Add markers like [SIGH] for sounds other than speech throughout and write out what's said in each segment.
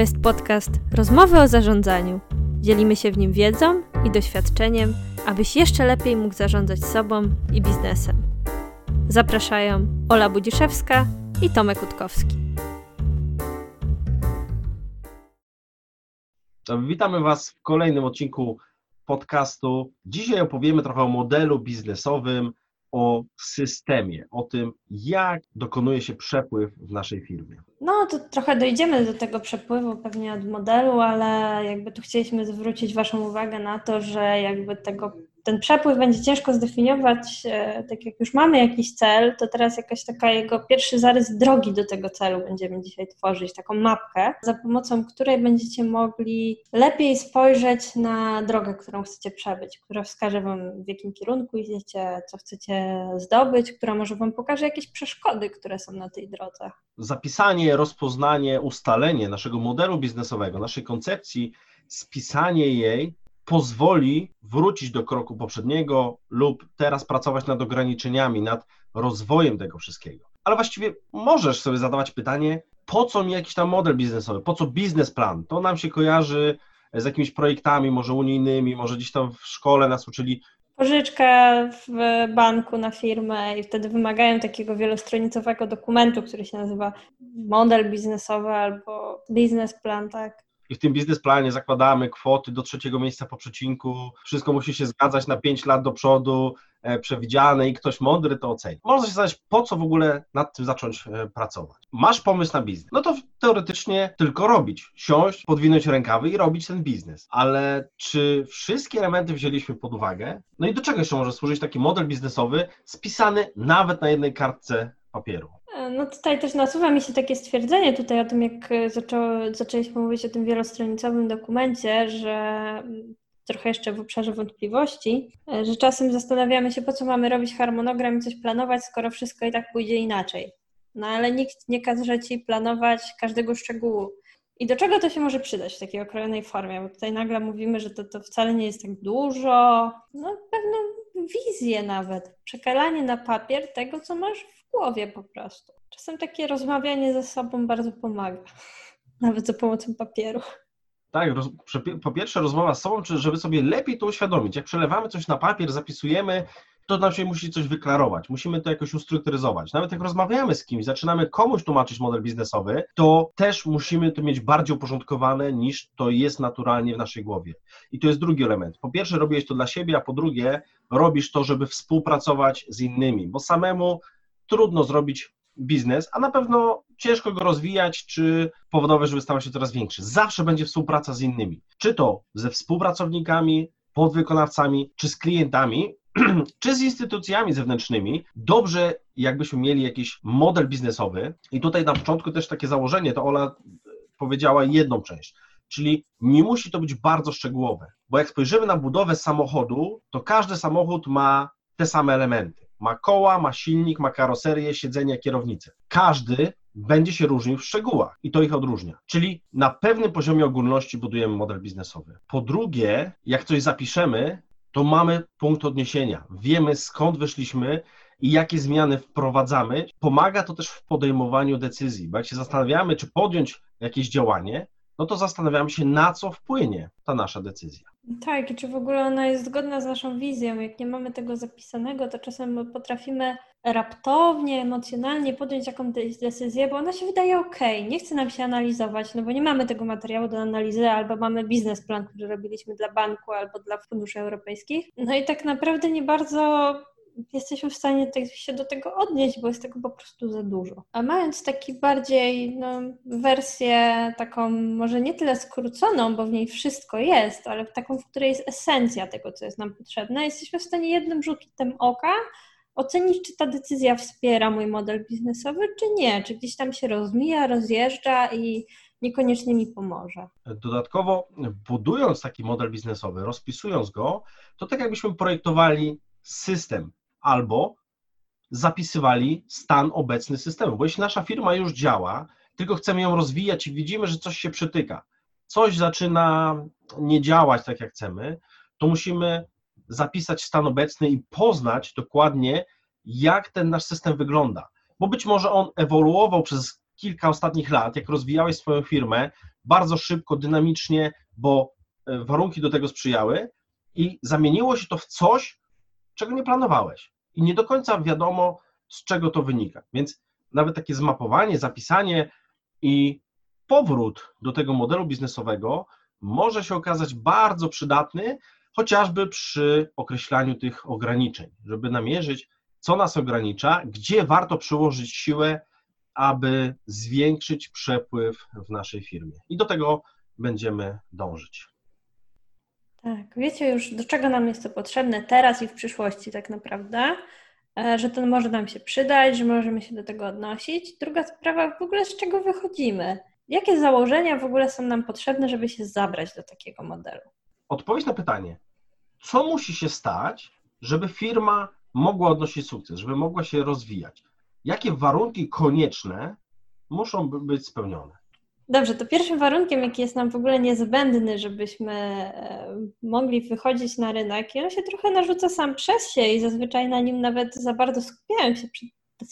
To jest podcast Rozmowy o zarządzaniu. Dzielimy się w nim wiedzą i doświadczeniem, abyś jeszcze lepiej mógł zarządzać sobą i biznesem. Zapraszają Ola Budziszewska i Tomek Utkowski. Witamy Was w kolejnym odcinku podcastu. Dzisiaj opowiemy trochę o modelu biznesowym, o systemie, o tym, jak dokonuje się przepływ w naszej firmie. No, to trochę dojdziemy do tego przepływu pewnie od modelu, ale jakby tu chcieliśmy zwrócić Waszą uwagę na to, że jakby tego ten przepływ będzie ciężko zdefiniować, e, tak jak już mamy jakiś cel, to teraz jakaś taka jego pierwszy zarys drogi do tego celu będziemy dzisiaj tworzyć, taką mapkę, za pomocą której będziecie mogli lepiej spojrzeć na drogę, którą chcecie przebyć, która wskaże Wam w jakim kierunku idziecie, co chcecie zdobyć, która może Wam pokaże jakieś przeszkody, które są na tej drodze. Zapisanie, rozpoznanie, ustalenie naszego modelu biznesowego, naszej koncepcji, spisanie jej pozwoli wrócić do kroku poprzedniego lub teraz pracować nad ograniczeniami, nad rozwojem tego wszystkiego. Ale właściwie możesz sobie zadawać pytanie, po co mi jakiś tam model biznesowy, po co biznesplan? To nam się kojarzy z jakimiś projektami, może unijnymi, może gdzieś tam w szkole nas uczyli. Pożyczka w banku na firmę i wtedy wymagają takiego wielostronicowego dokumentu, który się nazywa model biznesowy albo biznesplan, tak? I w tym biznesplanie zakładamy kwoty do trzeciego miejsca po przecinku, wszystko musi się zgadzać na 5 lat do przodu, e, przewidziane i ktoś mądry to oceni. Można się zadać, po co w ogóle nad tym zacząć e, pracować. Masz pomysł na biznes, no to teoretycznie tylko robić, siąść, podwinąć rękawy i robić ten biznes. Ale czy wszystkie elementy wzięliśmy pod uwagę? No i do czego jeszcze może służyć taki model biznesowy spisany nawet na jednej kartce papieru? No tutaj też nasuwa mi się takie stwierdzenie tutaj o tym, jak zaczęło, zaczęliśmy mówić o tym wielostronicowym dokumencie, że mm, trochę jeszcze w obszarze wątpliwości, że czasem zastanawiamy się, po co mamy robić harmonogram i coś planować, skoro wszystko i tak pójdzie inaczej. No ale nikt nie każe ci planować każdego szczegółu. I do czego to się może przydać w takiej okrojonej formie? Bo tutaj nagle mówimy, że to, to wcale nie jest tak dużo. No pewną wizję nawet. Przekalanie na papier tego, co masz głowie po prostu. Czasem takie rozmawianie ze sobą bardzo pomaga, [LAUGHS] nawet za pomocą papieru. Tak, roz, po pierwsze rozmowa z sobą, żeby sobie lepiej to uświadomić. Jak przelewamy coś na papier, zapisujemy, to nam się musi coś wyklarować, musimy to jakoś ustrukturyzować. Nawet jak rozmawiamy z kimś, zaczynamy komuś tłumaczyć model biznesowy, to też musimy to mieć bardziej uporządkowane niż to jest naturalnie w naszej głowie. I to jest drugi element. Po pierwsze robisz to dla siebie, a po drugie robisz to, żeby współpracować z innymi, bo samemu trudno zrobić biznes, a na pewno ciężko go rozwijać, czy powodować, żeby stał się coraz większy. Zawsze będzie współpraca z innymi, czy to ze współpracownikami, podwykonawcami, czy z klientami, [CLEARS THROAT] czy z instytucjami zewnętrznymi. Dobrze, jakbyśmy mieli jakiś model biznesowy, i tutaj na początku też takie założenie, to Ola powiedziała jedną część, czyli nie musi to być bardzo szczegółowe, bo jak spojrzymy na budowę samochodu, to każdy samochód ma te same elementy. Ma koła, ma silnik, ma karoserię, siedzenie, kierownicę. Każdy będzie się różnił w szczegółach i to ich odróżnia. Czyli na pewnym poziomie ogólności budujemy model biznesowy. Po drugie, jak coś zapiszemy, to mamy punkt odniesienia. Wiemy skąd wyszliśmy i jakie zmiany wprowadzamy. Pomaga to też w podejmowaniu decyzji, bo jak się zastanawiamy, czy podjąć jakieś działanie, no to zastanawiamy się, na co wpłynie ta nasza decyzja. Tak, i czy w ogóle ona jest zgodna z naszą wizją. Jak nie mamy tego zapisanego, to czasem potrafimy raptownie, emocjonalnie podjąć jakąś decyzję, bo ona się wydaje ok, nie chce nam się analizować, no bo nie mamy tego materiału do analizy, albo mamy biznesplan, który robiliśmy dla banku albo dla funduszy europejskich. No i tak naprawdę nie bardzo jesteśmy w stanie się do tego odnieść, bo jest tego po prostu za dużo. A mając taki bardziej no, wersję taką może nie tyle skróconą, bo w niej wszystko jest, ale taką, w której jest esencja tego, co jest nam potrzebne, jesteśmy w stanie jednym rzutem oka ocenić, czy ta decyzja wspiera mój model biznesowy, czy nie, czy gdzieś tam się rozmija, rozjeżdża i niekoniecznie mi pomoże. Dodatkowo, budując taki model biznesowy, rozpisując go, to tak jakbyśmy projektowali system, albo zapisywali stan obecny systemu. Bo jeśli nasza firma już działa, tylko chcemy ją rozwijać i widzimy, że coś się przytyka, coś zaczyna nie działać tak, jak chcemy, to musimy zapisać stan obecny i poznać dokładnie, jak ten nasz system wygląda. Bo być może on ewoluował przez kilka ostatnich lat, jak rozwijałeś swoją firmę, bardzo szybko, dynamicznie, bo e, warunki do tego sprzyjały i zamieniło się to w coś, czego nie planowałeś. I nie do końca wiadomo, z czego to wynika. Więc nawet takie zmapowanie, zapisanie i powrót do tego modelu biznesowego może się okazać bardzo przydatny, chociażby przy określaniu tych ograniczeń, żeby namierzyć, co nas ogranicza, gdzie warto przyłożyć siłę, aby zwiększyć przepływ w naszej firmie. I do tego będziemy dążyć. Tak, wiecie już, do czego nam jest to potrzebne teraz i w przyszłości, tak naprawdę, e, że to może nam się przydać, że możemy się do tego odnosić. Druga sprawa, w ogóle z czego wychodzimy? Jakie założenia w ogóle są nam potrzebne, żeby się zabrać do takiego modelu? Odpowiedź na pytanie, co musi się stać, żeby firma mogła odnosić sukces, żeby mogła się rozwijać? Jakie warunki konieczne muszą być spełnione? Dobrze, to pierwszym warunkiem, jaki jest nam w ogóle niezbędny, żebyśmy e, mogli wychodzić na rynek, i on się trochę narzuca sam przez się i zazwyczaj na nim nawet za bardzo skupiają się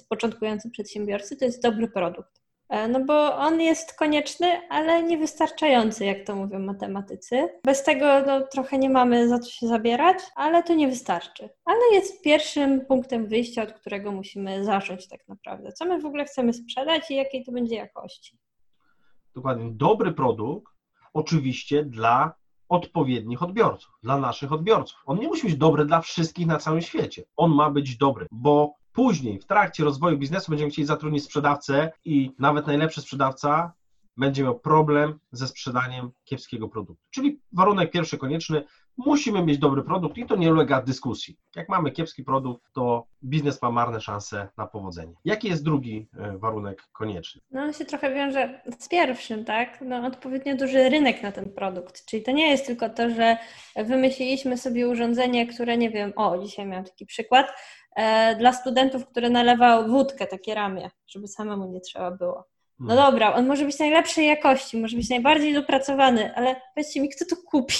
początkujący przedsiębiorcy, to jest dobry produkt. E, no bo on jest konieczny, ale niewystarczający, jak to mówią matematycy. Bez tego no, trochę nie mamy za co się zabierać, ale to nie wystarczy. Ale jest pierwszym punktem wyjścia, od którego musimy zacząć tak naprawdę. Co my w ogóle chcemy sprzedać i jakiej to będzie jakości. Dokładnie. Dobry produkt, oczywiście dla odpowiednich odbiorców, dla naszych odbiorców. On nie musi być dobry dla wszystkich na całym świecie. On ma być dobry, bo później w trakcie rozwoju biznesu będziemy chcieli zatrudnić sprzedawcę i nawet najlepszy sprzedawca będzie miał problem ze sprzedaniem kiepskiego produktu. Czyli warunek pierwszy konieczny, musimy mieć dobry produkt i to nie ulega dyskusji. Jak mamy kiepski produkt, to biznes ma marne szanse na powodzenie. Jaki jest drugi e, warunek konieczny? No on się trochę wiąże z pierwszym, tak? No, odpowiednio duży rynek na ten produkt. Czyli to nie jest tylko to, że wymyśliliśmy sobie urządzenie, które nie wiem, o, dzisiaj miałam taki przykład, e, dla studentów, które nalewał wódkę, takie ramię, żeby samemu nie trzeba było. No hmm. dobra, on może być najlepszej jakości, może być najbardziej dopracowany, ale powiedzcie mi, kto to kupi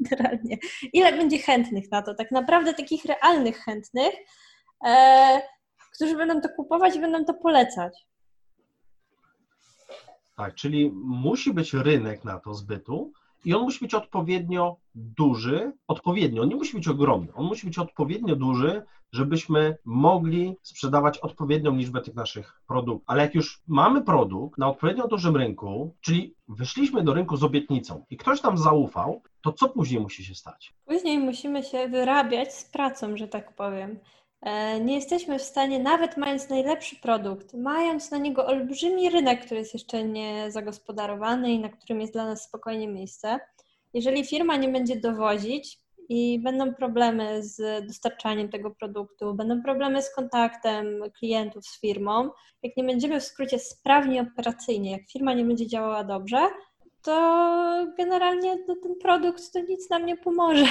generalnie? Ile będzie chętnych na to? Tak naprawdę takich realnych chętnych, e, którzy będą to kupować i będą to polecać. Tak, czyli musi być rynek na to zbytu, i on musi być odpowiednio duży, odpowiednio, on nie musi być ogromny, on musi być odpowiednio duży, żebyśmy mogli sprzedawać odpowiednią liczbę tych naszych produktów. Ale jak już mamy produkt na odpowiednio dużym rynku, czyli wyszliśmy do rynku z obietnicą i ktoś nam zaufał, to co później musi się stać? Później musimy się wyrabiać z pracą, że tak powiem. E, nie jesteśmy w stanie, nawet mając najlepszy produkt, mając na niego olbrzymi rynek, który jest jeszcze nie zagospodarowany i na którym jest dla nas spokojnie miejsce, jeżeli firma nie będzie dowozić i będą problemy z dostarczaniem tego produktu, będą problemy z kontaktem klientów z firmą, jak nie będziemy w skrócie sprawni operacyjnie, jak firma nie będzie działała dobrze, to generalnie no, ten produkt to nic nam nie pomoże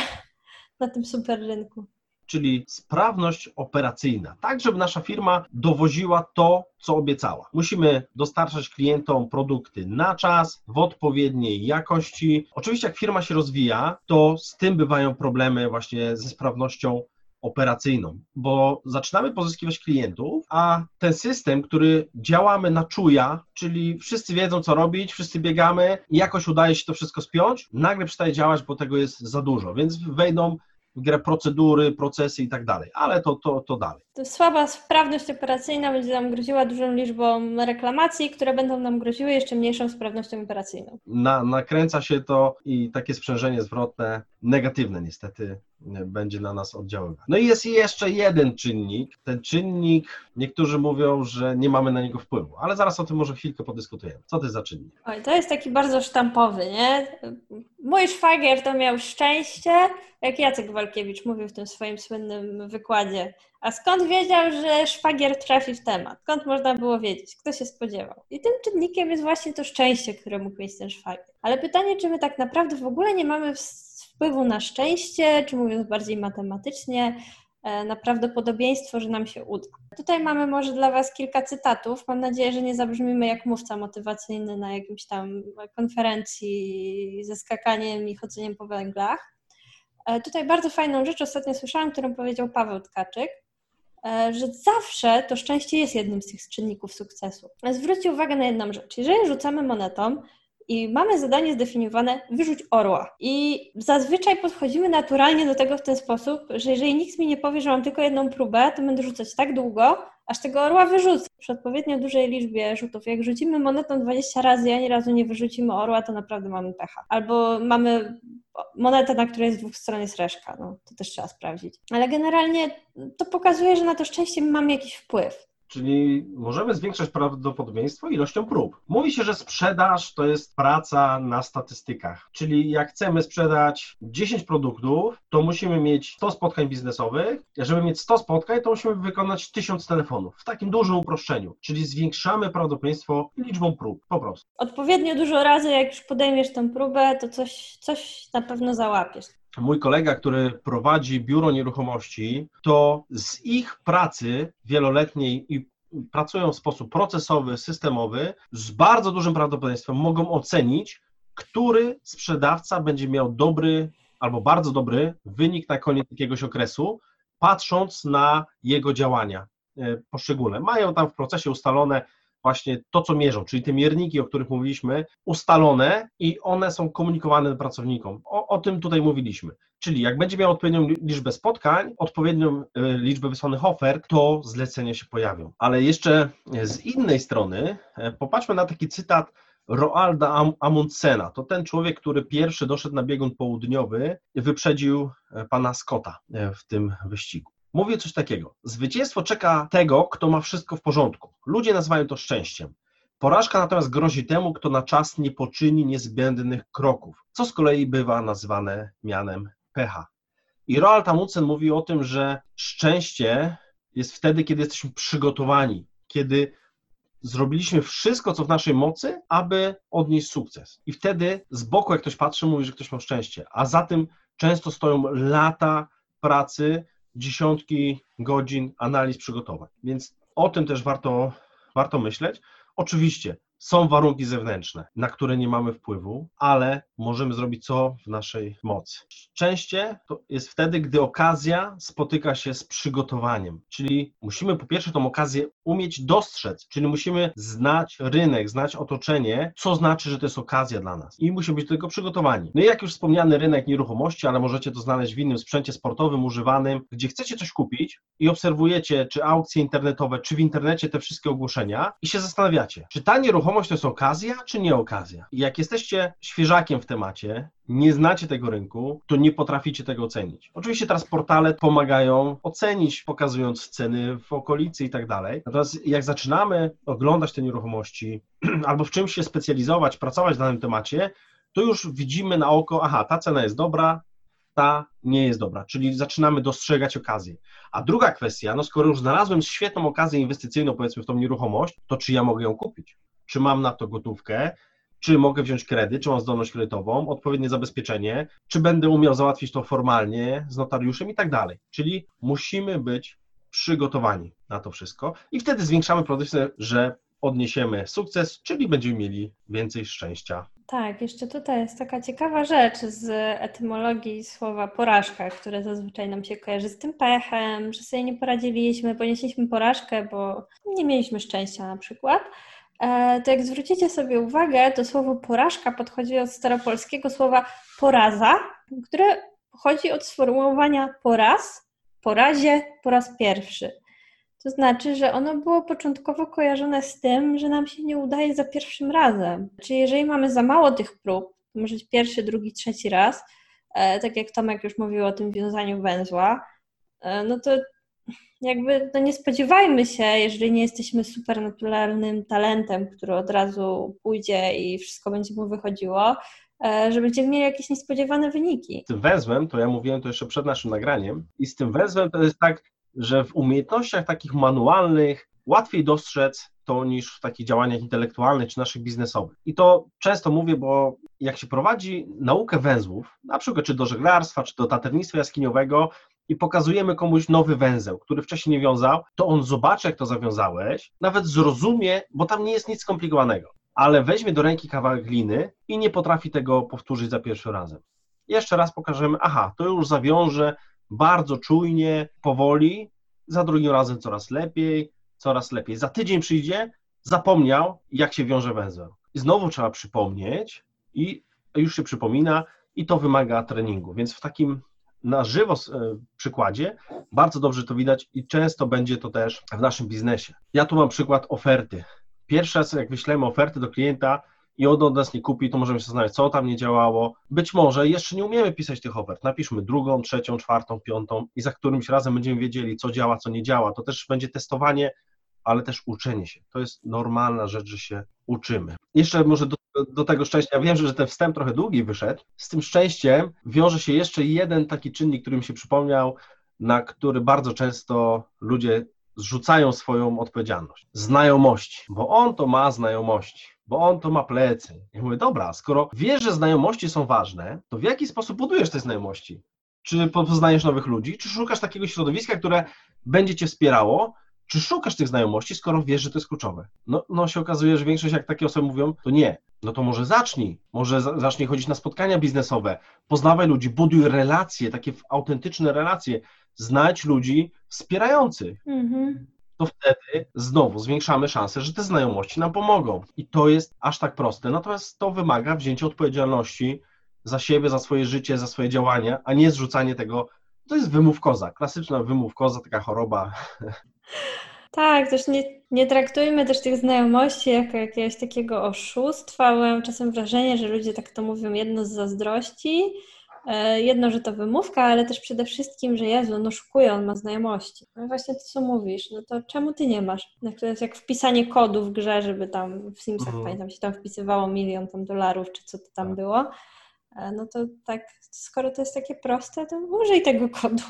na tym super rynku czyli sprawność operacyjna, tak żeby nasza firma dowoziła to, co obiecała. Musimy dostarczać klientom produkty na czas, w odpowiedniej jakości. Oczywiście, jak firma się rozwija, to z tym bywają problemy właśnie ze sprawnością operacyjną, bo zaczynamy pozyskiwać klientów, a ten system, który działamy na czuja, czyli wszyscy wiedzą, co robić, wszyscy biegamy jakoś udaje się to wszystko spiąć, nagle przestaje działać, bo tego jest za dużo, więc wejdą grę procedury, procesy i tak dalej, ale to, to, to dalej. To słaba sprawność operacyjna będzie nam groziła dużą liczbą reklamacji, które będą nam groziły jeszcze mniejszą sprawnością operacyjną. Na, nakręca się to i takie sprzężenie zwrotne negatywne niestety będzie na nas oddziaływać. No i jest jeszcze jeden czynnik. Ten czynnik, niektórzy mówią, że nie mamy na niego wpływu, ale zaraz o tym może chwilkę podyskutujemy. Co to jest za czynnik? Oj, to jest taki bardzo sztampowy, nie? Mój szwagier to miał szczęście, jak Jacek Walkiewicz mówił w tym swoim słynnym wykładzie. A skąd wiedział, że szwagier trafi w temat? Skąd można było wiedzieć? Kto się spodziewał? I tym czynnikiem jest właśnie to szczęście, które mógł mieć ten szwagier. Ale pytanie, czy my tak naprawdę w ogóle nie mamy wpływu na szczęście, czy mówiąc bardziej matematycznie, e, na prawdopodobieństwo, że nam się uda. Tutaj mamy może dla Was kilka cytatów. Mam nadzieję, że nie zabrzmimy jak mówca motywacyjny na jakimś tam konferencji ze skakaniem i chodzeniem po węglach. E, tutaj bardzo fajną rzecz ostatnio słyszałam, którą powiedział Paweł Tkaczyk, e, że zawsze to szczęście jest jednym z tych czynników sukcesu. Zwróćcie uwagę na jedną rzecz. Jeżeli rzucamy monetą i mamy zadanie zdefiniowane wyrzuć orła. I zazwyczaj podchodzimy naturalnie do tego w ten sposób, że jeżeli nikt mi nie powie, że mam tylko jedną próbę, to będę rzucać tak długo, aż tego orła wyrzucę. Przy odpowiednio dużej liczbie rzutów. Jak rzucimy monetą 20 razy, ani razu nie wyrzucimy orła, to naprawdę mamy pecha. Albo mamy monetę, na której z dwóch stron jest reszka. No, to też trzeba sprawdzić. Ale generalnie to pokazuje, że na to szczęście mamy jakiś wpływ. Czyli możemy zwiększać prawdopodobieństwo ilością prób. Mówi się, że sprzedaż to jest praca na statystykach. Czyli jak chcemy sprzedać 10 produktów, to musimy mieć 100 spotkań biznesowych. Żeby mieć 100 spotkań, to musimy wykonać 1000 telefonów. W takim dużym uproszczeniu. Czyli zwiększamy prawdopodobieństwo liczbą prób. Po prostu. Odpowiednio dużo razy, jak już podejmiesz tę próbę, to coś, coś na pewno załapiesz mój kolega, który prowadzi biuro nieruchomości, to z ich pracy wieloletniej i pracują w sposób procesowy, systemowy, z bardzo dużym prawdopodobieństwem mogą ocenić, który sprzedawca będzie miał dobry albo bardzo dobry wynik na koniec jakiegoś okresu, patrząc na jego działania e, poszczególne. Mają tam w procesie ustalone właśnie to, co mierzą, czyli te mierniki, o których mówiliśmy, ustalone i one są komunikowane pracownikom. O, o tym tutaj mówiliśmy. Czyli jak będzie miał odpowiednią liczbę spotkań, odpowiednią e, liczbę wysłanych ofert, to zlecenia się pojawią. Ale jeszcze z innej strony e, popatrzmy na taki cytat Roalda Amundsena. To ten człowiek, który pierwszy doszedł na biegun południowy wyprzedził e, pana Scotta w tym wyścigu. Mówię coś takiego. Zwycięstwo czeka tego, kto ma wszystko w porządku. Ludzie nazywają to szczęściem. Porażka natomiast grozi temu, kto na czas nie poczyni niezbędnych kroków, co z kolei bywa nazywane mianem pecha. I Roald Amundsen mówi o tym, że szczęście jest wtedy, kiedy jesteśmy przygotowani, kiedy zrobiliśmy wszystko, co w naszej mocy, aby odnieść sukces. I wtedy z boku, jak ktoś patrzy, mówi, że ktoś ma szczęście, a za tym często stoją lata pracy, dziesiątki godzin analiz przygotowań. Więc o tym też warto, warto myśleć. Oczywiście są warunki zewnętrzne, na które nie mamy wpływu, ale możemy zrobić co w naszej mocy. Szczęście to jest wtedy, gdy okazja spotyka się z przygotowaniem, czyli musimy po pierwsze tą okazję umieć dostrzec, czyli musimy znać rynek, znać otoczenie, co znaczy, że to jest okazja dla nas i musimy być do tego przygotowani. No i jak już wspomniany rynek nieruchomości, ale możecie to znaleźć w innym sprzęcie sportowym, używanym, gdzie chcecie coś kupić i obserwujecie, czy aukcje internetowe, czy w internecie te wszystkie ogłoszenia i się zastanawiacie, czy ta nieruchomość to jest okazja, czy nie okazja. Jak jesteście świeżakiem w temacie, nie znacie tego rynku, to nie potraficie tego ocenić. Oczywiście teraz portale pomagają ocenić, pokazując ceny w okolicy i tak dalej. Natomiast jak zaczynamy oglądać te nieruchomości [CLEARS THROAT] albo w czymś się specjalizować, pracować w danym temacie, to już widzimy na oko, aha, ta cena jest dobra, ta nie jest dobra, czyli zaczynamy dostrzegać okazję. A druga kwestia, no skoro już znalazłem świetną okazję inwestycyjną, powiedzmy, w tą nieruchomość, to czy ja mogę ją kupić? Czy mam na to gotówkę? czy mogę wziąć kredyt, czy mam zdolność kredytową, odpowiednie zabezpieczenie, czy będę umiał załatwić to formalnie z notariuszem i tak dalej. Czyli musimy być przygotowani na to wszystko i wtedy zwiększamy produkcję, że odniesiemy sukces, czyli będziemy mieli więcej szczęścia. Tak, jeszcze tutaj jest taka ciekawa rzecz z etymologii słowa porażka, które zazwyczaj nam się kojarzy z tym pechem, że sobie nie poradziliśmy, ponieśliśmy porażkę, bo nie mieliśmy szczęścia na przykład. E, to jak zwrócicie sobie uwagę, to słowo porażka podchodzi od staropolskiego słowa poraza, które pochodzi od sformułowania poraz, porazie, po raz pierwszy. To znaczy, że ono było początkowo kojarzone z tym, że nam się nie udaje za pierwszym razem. Czyli jeżeli mamy za mało tych prób, to może być pierwszy, drugi, trzeci raz, e, tak jak Tomek już mówił o tym wiązaniu węzła, e, no to jakby no nie spodziewajmy się, jeżeli nie jesteśmy supernaturalnym talentem, który od razu pójdzie i wszystko będzie mu wychodziło, e, że będziemy mieli jakieś niespodziewane wyniki. Z tym węzłem, to ja mówiłem to jeszcze przed naszym nagraniem, i z tym węzłem to jest tak, że w umiejętnościach takich manualnych łatwiej dostrzec to niż w takich działaniach intelektualnych czy naszych biznesowych. I to często mówię, bo jak się prowadzi naukę węzłów, na przykład czy do żeglarstwa, czy do taternictwa jaskiniowego, i pokazujemy komuś nowy węzeł, który wcześniej nie wiązał, to on zobaczy, jak to zawiązałeś, nawet zrozumie, bo tam nie jest nic skomplikowanego, ale weźmie do ręki kawałek gliny i nie potrafi tego powtórzyć za pierwszym razem. Jeszcze raz pokażemy, aha, to już zawiąże bardzo czujnie, powoli, za drugim razem coraz lepiej, coraz lepiej. Za tydzień przyjdzie, zapomniał, jak się wiąże węzeł. znowu trzeba przypomnieć i już się przypomina i to wymaga treningu. Więc w takim na żywo e, przykładzie bardzo dobrze to widać i często będzie to też w naszym biznesie. Ja tu mam przykład oferty. Pierwszy raz, jak wyślemy oferty do klienta i on od nas nie kupi, to możemy się zastanawiać, co tam nie działało. Być może jeszcze nie umiemy pisać tych ofert. Napiszmy drugą, trzecią, czwartą, piątą i za którymś razem będziemy wiedzieli, co działa, co nie działa. To też będzie testowanie, ale też uczenie się. To jest normalna rzecz, że się uczymy. Jeszcze może do, do tego szczęścia, ja wiem, że ten wstęp trochę długi wyszedł. Z tym szczęściem wiąże się jeszcze jeden taki czynnik, który mi się przypomniał, na który bardzo często ludzie zrzucają swoją odpowiedzialność. Znajomości, bo on to ma znajomości, bo on to ma plecy. Ja mówię, dobra, skoro wiesz, że znajomości są ważne, to w jaki sposób budujesz te znajomości? Czy poznajesz nowych ludzi, czy szukasz takiego środowiska, które będzie cię wspierało, czy szukasz tych znajomości, skoro wiesz, że to jest kluczowe? No, no się okazuje, że większość, jak takie osoby mówią, to nie. No to może zacznij, może zacznij chodzić na spotkania biznesowe, poznawaj ludzi, buduj relacje, takie autentyczne relacje, znajdź ludzi wspierających. Mhm. To wtedy znowu zwiększamy szansę, że te znajomości nam pomogą. I to jest aż tak proste. Natomiast to wymaga wzięcia odpowiedzialności za siebie, za swoje życie, za swoje działania, a nie zrzucanie tego. To jest wymów koza, klasyczna wymów koza, taka choroba [LAUGHS] tak, też nie, nie traktujmy też tych znajomości jako jakiegoś takiego oszustwa. Mam czasem wrażenie, że ludzie tak to mówią jedno z zazdrości, e, jedno, że to wymówka, ale też przede wszystkim, że Jezu, no szukuje, on ma znajomości. No właśnie to, co mówisz, no to czemu ty nie masz? To jest jak wpisanie kodu w grze, żeby tam w Simsach, mhm. pamiętam, się tam wpisywało milion tam dolarów, czy co to tam tak. było. E, no to tak, skoro to jest takie proste, to użyj tego kodu.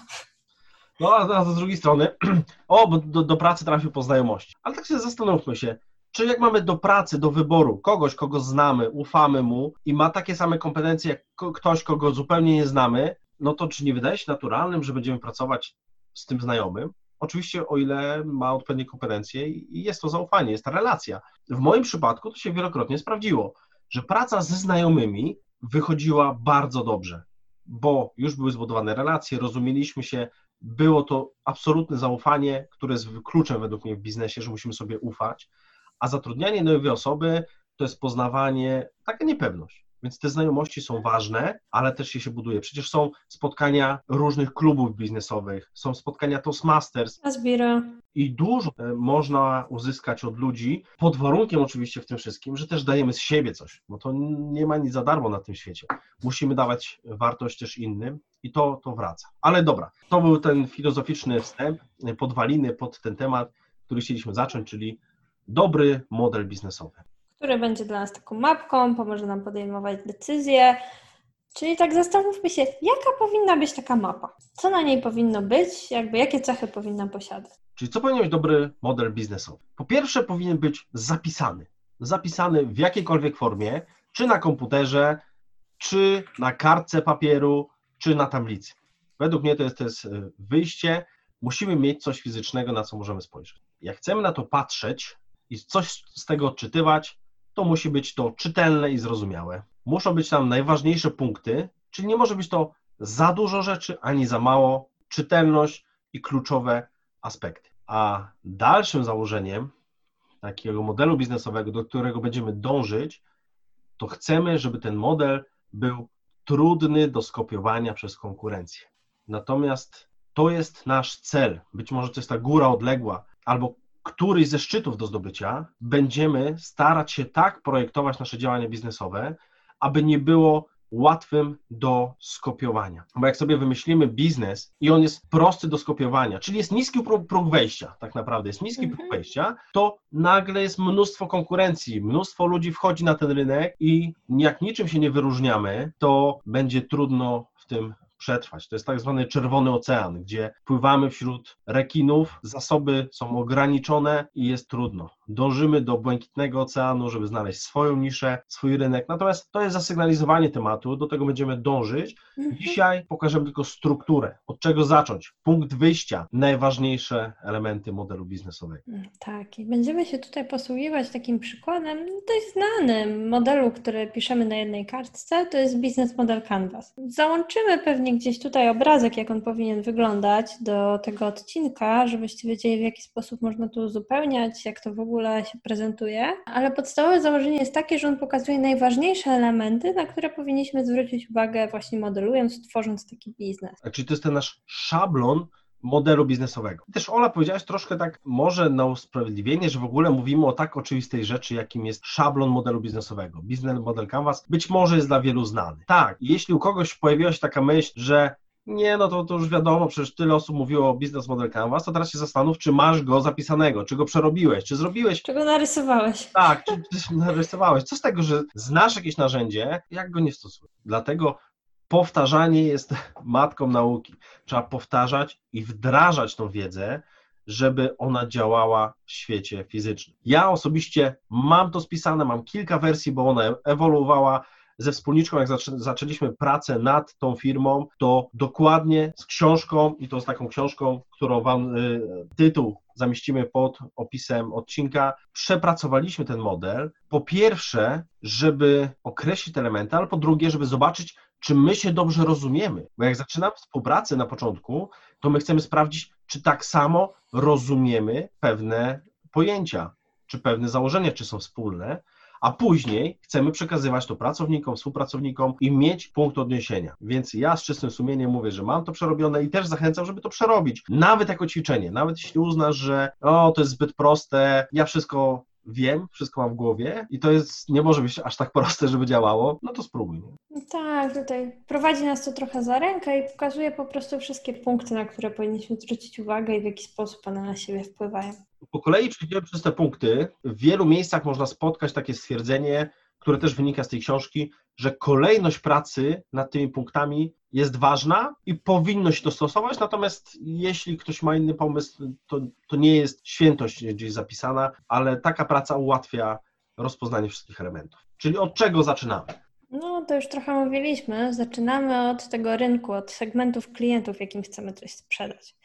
No a, z drugiej strony, [CLEARS THROAT] o, bo do, do pracy trafił po znajomości. Ale tak się zastanówmy się, czy jak mamy do pracy, do wyboru kogoś, kogo znamy, ufamy mu i ma takie same kompetencje jak ktoś, kogo zupełnie nie znamy, no to czy nie wydaje się naturalnym, że będziemy pracować z tym znajomym? Oczywiście o ile ma odpowiednie kompetencje i jest to zaufanie, jest ta relacja. W moim przypadku to się wielokrotnie sprawdziło, że praca ze znajomymi wychodziła bardzo dobrze, bo już były zbudowane relacje, rozumieliśmy się, było to absolutne zaufanie, które jest kluczem według mnie w biznesie, że musimy sobie ufać, a zatrudnianie nowej osoby to jest poznawanie, taka niepewność. Więc te znajomości są ważne, ale też się, się buduje. Przecież są spotkania różnych klubów biznesowych, są spotkania Toastmasters. Azbira. I dużo e, można uzyskać od ludzi, pod warunkiem oczywiście w tym wszystkim, że też dajemy z siebie coś, bo to nie ma nic za darmo na tym świecie. Musimy dawać wartość też innym i to, to wraca. Ale dobra, to był ten filozoficzny wstęp, podwaliny pod ten temat, który chcieliśmy zacząć, czyli dobry model biznesowy który będzie dla nas taką mapką, pomoże nam podejmować decyzje. Czyli tak zastanówmy się, jaka powinna być taka mapa? Co na niej powinno być? Jakby jakie cechy powinna posiadać? Czyli co powinien być dobry model biznesowy? Po pierwsze powinien być zapisany. Zapisany w jakiejkolwiek formie, czy na komputerze, czy na kartce papieru, czy na tablicy. Według mnie to jest, to jest e, wyjście. Musimy mieć coś fizycznego, na co możemy spojrzeć. Jak chcemy na to patrzeć i coś z tego odczytywać, to musi być to czytelne i zrozumiałe. Muszą być tam najważniejsze punkty, czyli nie może być to za dużo rzeczy, ani za mało, czytelność i kluczowe aspekty. A dalszym założeniem takiego modelu biznesowego, do którego będziemy dążyć, to chcemy, żeby ten model był trudny do skopiowania przez konkurencję. Natomiast to jest nasz cel. Być może to jest ta góra odległa, albo któryś ze szczytów do zdobycia, będziemy starać się tak projektować nasze działania biznesowe, aby nie było łatwym do skopiowania. Bo jak sobie wymyślimy biznes i on jest prosty do skopiowania, czyli jest niski próg wejścia, tak naprawdę jest niski próg mhm. wejścia, to nagle jest mnóstwo konkurencji, mnóstwo ludzi wchodzi na ten rynek i jak niczym się nie wyróżniamy, to będzie trudno w tym przetrwać. To jest tak zwany czerwony ocean, gdzie pływamy wśród rekinów, zasoby są ograniczone i jest trudno. Dążymy do błękitnego oceanu, żeby znaleźć swoją niszę, swój rynek. Natomiast to jest zasygnalizowanie tematu, do tego będziemy dążyć. Mhm. Dzisiaj pokażemy tylko strukturę, od czego zacząć, punkt wyjścia, najważniejsze elementy modelu biznesowego. Mm, tak, i będziemy się tutaj posługiwać takim przykładem dość znanym modelu, który piszemy na jednej kartce, to jest Business Model Canvas. Załączymy pewnie gdzieś tutaj obrazek, jak on powinien wyglądać do tego odcinka, żebyście wiedzieli, w jaki sposób można to uzupełniać, jak to w ogóle ogóle się prezentuje, ale podstawowe założenie jest takie, że on pokazuje najważniejsze elementy, na które powinniśmy zwrócić uwagę właśnie modelując, tworząc taki biznes. A czyli to jest ten nasz szablon modelu biznesowego. Też Ola powiedziałaś troszkę tak może na usprawiedliwienie, że w ogóle mówimy o tak oczywistej rzeczy, jakim jest szablon modelu biznesowego. Business Model Canvas być może jest dla wielu znany. Tak, jeśli u kogoś pojawiła się taka myśl, że nie, no to, to już wiadomo, przecież tyle osób mówiło o Business Model Canvas, to teraz się zastanów, czy masz go zapisanego, czy go przerobiłeś, czy zrobiłeś. Czy go narysowałeś. Tak, czy, czy [LAUGHS] narysowałeś. Co z tego, że znasz jakieś narzędzie, jak go nie stosujesz? Dlatego powtarzanie jest [LAUGHS] matką nauki. Trzeba powtarzać i wdrażać tą wiedzę, żeby ona działała w świecie fizycznym. Ja osobiście mam to spisane, mam kilka wersji, bo ona ewoluowała ze wspólniczką, jak zaczęliśmy pracę nad tą firmą, to dokładnie z książką i to z taką książką, którą Wam y, tytuł zamieścimy pod opisem odcinka, przepracowaliśmy ten model. Po pierwsze, żeby określić elementy, ale po drugie, żeby zobaczyć, czy my się dobrze rozumiemy. Bo jak zaczynamy współpracę na początku, to my chcemy sprawdzić, czy tak samo rozumiemy pewne pojęcia, czy pewne założenia, czy są wspólne, a później chcemy przekazywać to pracownikom, współpracownikom i mieć punkt odniesienia. Więc ja z czystym sumieniem mówię, że mam to przerobione i też zachęcam, żeby to przerobić. Nawet jako ćwiczenie, nawet jeśli uznasz, że o, to jest zbyt proste, ja wszystko wiem, wszystko mam w głowie i to jest, nie może być aż tak proste, żeby działało, no to spróbuj. Nie? Tak, tutaj prowadzi nas to trochę za rękę i pokazuje po prostu wszystkie punkty, na które powinniśmy zwrócić uwagę i w jaki sposób one na siebie wpływają. Po kolei przejdziemy przez te punkty. W wielu miejscach można spotkać takie stwierdzenie, które też wynika z tej książki, że kolejność pracy nad tymi punktami jest ważna i powinno się to stosować, natomiast jeśli ktoś ma inny pomysł, to, to nie jest świętość gdzieś zapisana, ale taka praca ułatwia rozpoznanie wszystkich elementów. Czyli od czego zaczynamy? No, to już trochę mówiliśmy. Zaczynamy od tego rynku, od segmentów klientów, jakim chcemy coś sprzedać.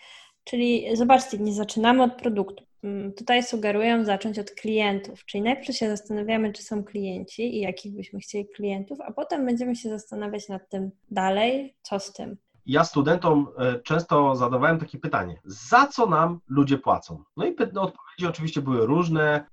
Czyli zobaczcie, nie zaczynamy od produktu. Mm, tutaj sugeruję zacząć od klientów, czyli najpierw się zastanawiamy, czy są klienci i jakich byśmy chcieli klientów, a potem będziemy się zastanawiać nad tym dalej, co z tym. Ja studentom e, często zadawałem takie pytanie: za co nam ludzie płacą? No i odpowiedzi oczywiście były różne.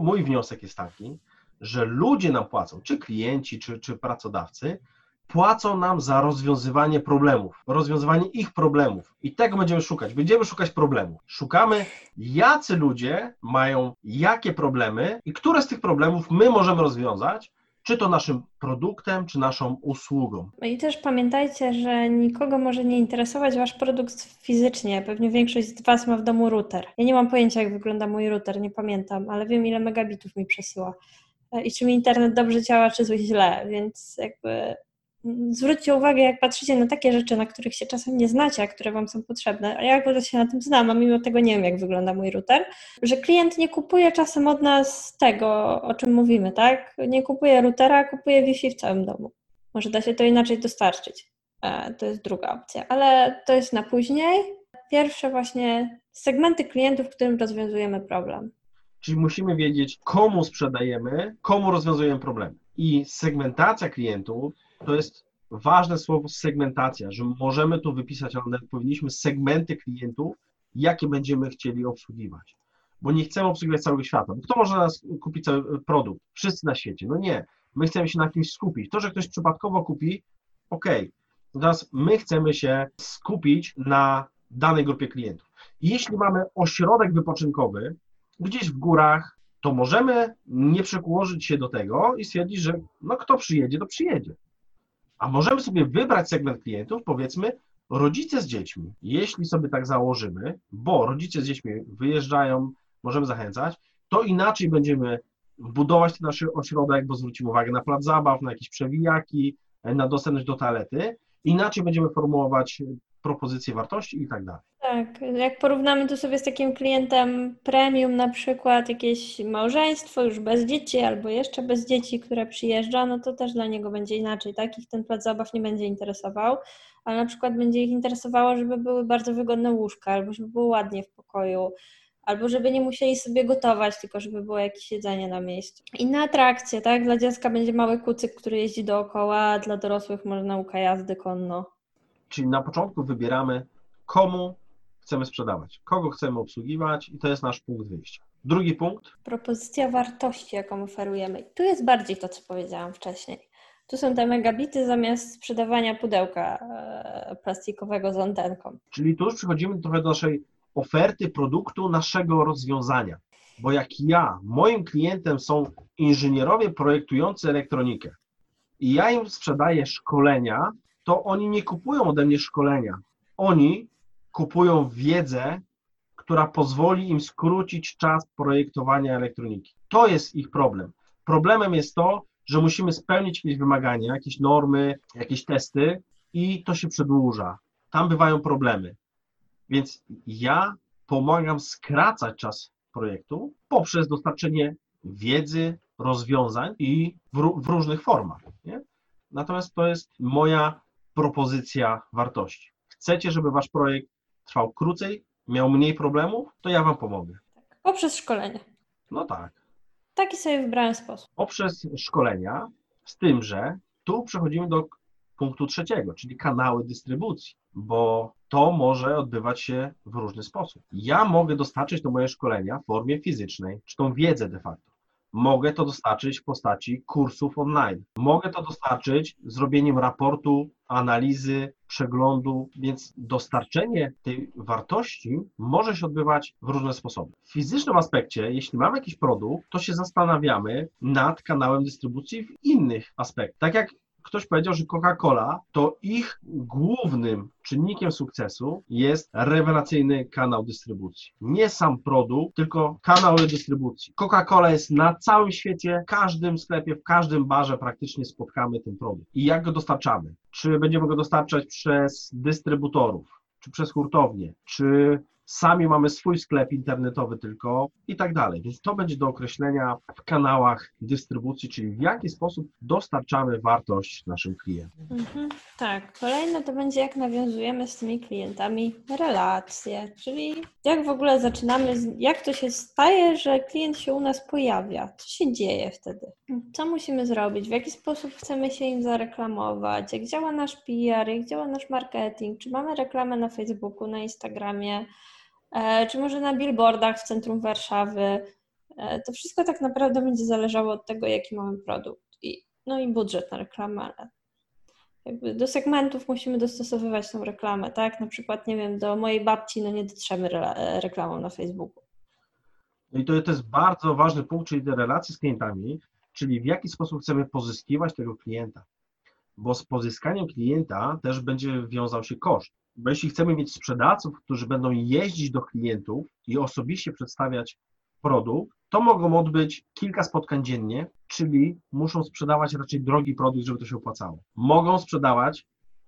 Mój wniosek jest taki, że ludzie nam płacą, czy klienci, czy, czy pracodawcy, płacą nam za rozwiązywanie problemów, rozwiązywanie ich problemów. I tego będziemy szukać. Będziemy szukać problemów. Szukamy, jacy ludzie mają jakie problemy i które z tych problemów my możemy rozwiązać, czy to naszym produktem, czy naszą usługą. I też pamiętajcie, że nikogo może nie interesować wasz produkt fizycznie. Pewnie większość z was ma w domu router. Ja nie mam pojęcia, jak wygląda mój router, nie pamiętam, ale wiem, ile megabitów mi przesyła i czy mi internet dobrze działa, czy źle, więc jakby zwróćcie uwagę, jak patrzycie na takie rzeczy, na których się czasem nie znacie, a które Wam są potrzebne, a ja akurat się na tym znam, a mimo tego nie wiem, jak wygląda mój router, że klient nie kupuje czasem od nas tego, o czym mówimy, tak? Nie kupuje routera, kupuje Wi-Fi w całym domu. Może da się to inaczej dostarczyć. E, to jest druga opcja, ale to jest na później. Pierwsze właśnie segmenty klientów, którym rozwiązujemy problem. Czyli musimy wiedzieć, komu sprzedajemy, komu rozwiązujemy problemy. I segmentacja klientów to jest ważne słowo segmentacja, że możemy tu wypisać, ale powinniśmy segmenty klientów, jakie będziemy chcieli obsługiwać. Bo nie chcemy obsługiwać całego świata. Kto może nas kupić cały produkt? Wszyscy na świecie. No nie. My chcemy się na kimś skupić. To, że ktoś przypadkowo kupi, ok. Natomiast my chcemy się skupić na danej grupie klientów. Jeśli mamy ośrodek wypoczynkowy gdzieś w górach, to możemy nie przekłożyć się do tego i stwierdzić, że no kto przyjedzie, to przyjedzie. A możemy sobie wybrać segment klientów, powiedzmy, rodzice z dziećmi. Jeśli sobie tak założymy, bo rodzice z dziećmi wyjeżdżają, możemy zachęcać, to inaczej będziemy budować ten nasz ośrodek, bo zwrócimy uwagę na plac zabaw, na jakieś przewijaki, na dostępność do toalety. Inaczej będziemy formułować propozycje wartości i tak dalej. Tak, jak porównamy to sobie z takim klientem premium, na przykład jakieś małżeństwo już bez dzieci albo jeszcze bez dzieci, które przyjeżdża, no to też dla niego będzie inaczej, tak? Ich ten plac zabaw nie będzie interesował, ale na przykład będzie ich interesowało, żeby były bardzo wygodne łóżka, albo żeby było ładnie w pokoju, albo żeby nie musieli sobie gotować, tylko żeby było jakieś jedzenie na miejscu. Inne atrakcje, tak? Dla dziecka będzie mały kucyk, który jeździ dookoła, a dla dorosłych może nauka jazdy konno. Czyli na początku wybieramy, komu chcemy sprzedawać, kogo chcemy obsługiwać i to jest nasz punkt wyjścia. Drugi punkt. Propozycja wartości, jaką oferujemy. Tu jest bardziej to, co powiedziałam wcześniej. Tu są te megabity zamiast sprzedawania pudełka e, plastikowego z antenką. Czyli tu już przechodzimy trochę do naszej oferty produktu, naszego rozwiązania. Bo jak ja, moim klientem są inżynierowie projektujący elektronikę i ja im sprzedaję szkolenia, to oni nie kupują ode mnie szkolenia. Oni kupują wiedzę, która pozwoli im skrócić czas projektowania elektroniki. To jest ich problem. Problemem jest to, że musimy spełnić jakieś wymagania, jakieś normy, jakieś testy i to się przedłuża. Tam bywają problemy. Więc ja pomagam skracać czas projektu poprzez dostarczenie wiedzy, rozwiązań i w, w różnych formach. Nie? Natomiast to jest moja propozycja wartości. Chcecie, żeby wasz projekt trwał krócej, miał mniej problemów, to ja wam pomogę. Poprzez szkolenie. No tak. Taki sobie wybrałem sposób. Poprzez szkolenia, z tym, że tu przechodzimy do punktu trzeciego, czyli kanały dystrybucji, bo to może odbywać się w różny sposób. Ja mogę dostarczyć to moje szkolenia w formie fizycznej, czy tą wiedzę de facto. Mogę to dostarczyć w postaci kursów online. Mogę to dostarczyć zrobieniem raportu, analizy, przeglądu, więc dostarczenie tej wartości może się odbywać w różne sposoby. W fizycznym aspekcie, jeśli mamy jakiś produkt, to się zastanawiamy nad kanałem dystrybucji w innych aspektach. Tak jak ktoś powiedział, że Coca-Cola to ich głównym czynnikiem sukcesu jest rewelacyjny kanał dystrybucji. Nie sam produkt, tylko kanał dystrybucji. Coca-Cola jest na całym świecie, w każdym sklepie, w każdym barze praktycznie spotkamy ten produkt. I jak go dostarczamy? Czy będziemy go dostarczać przez dystrybutorów, czy przez hurtownie, czy sami mamy swój sklep internetowy tylko i tak dalej. Więc to będzie do określenia w kanałach dystrybucji, czyli w jaki sposób dostarczamy wartość naszym klientom. Mhm, tak. Kolejne to będzie jak nawiązujemy z tymi klientami relacje, czyli jak w ogóle zaczynamy, jak to się staje, że klient się u nas pojawia, co się dzieje wtedy, co musimy zrobić, w jaki sposób chcemy się im zareklamować, jak działa nasz PR, jak działa nasz marketing, czy mamy reklamę na Facebooku, na Instagramie, czy może na billboardach w centrum Warszawy. E, to wszystko tak naprawdę będzie zależało od tego, jaki mamy produkt. I, no i budżet na reklamę, jakby do segmentów musimy dostosowywać tą reklamę, tak? Na przykład, nie wiem, do mojej babci no nie dotrzemy e, reklamą na Facebooku. No I to, to jest bardzo ważny punkt, czyli relacje z klientami, czyli w jaki sposób chcemy pozyskiwać tego klienta. Bo z pozyskaniem klienta też będzie wiązał się koszt. Bo jeśli chcemy mieć sprzedawców, którzy będą jeździć do klientów i osobiście przedstawiać produkt, to mogą odbyć kilka spotkań dziennie, czyli muszą sprzedawać raczej drogi produkt, żeby to się opłacało. Mogą sprzedawać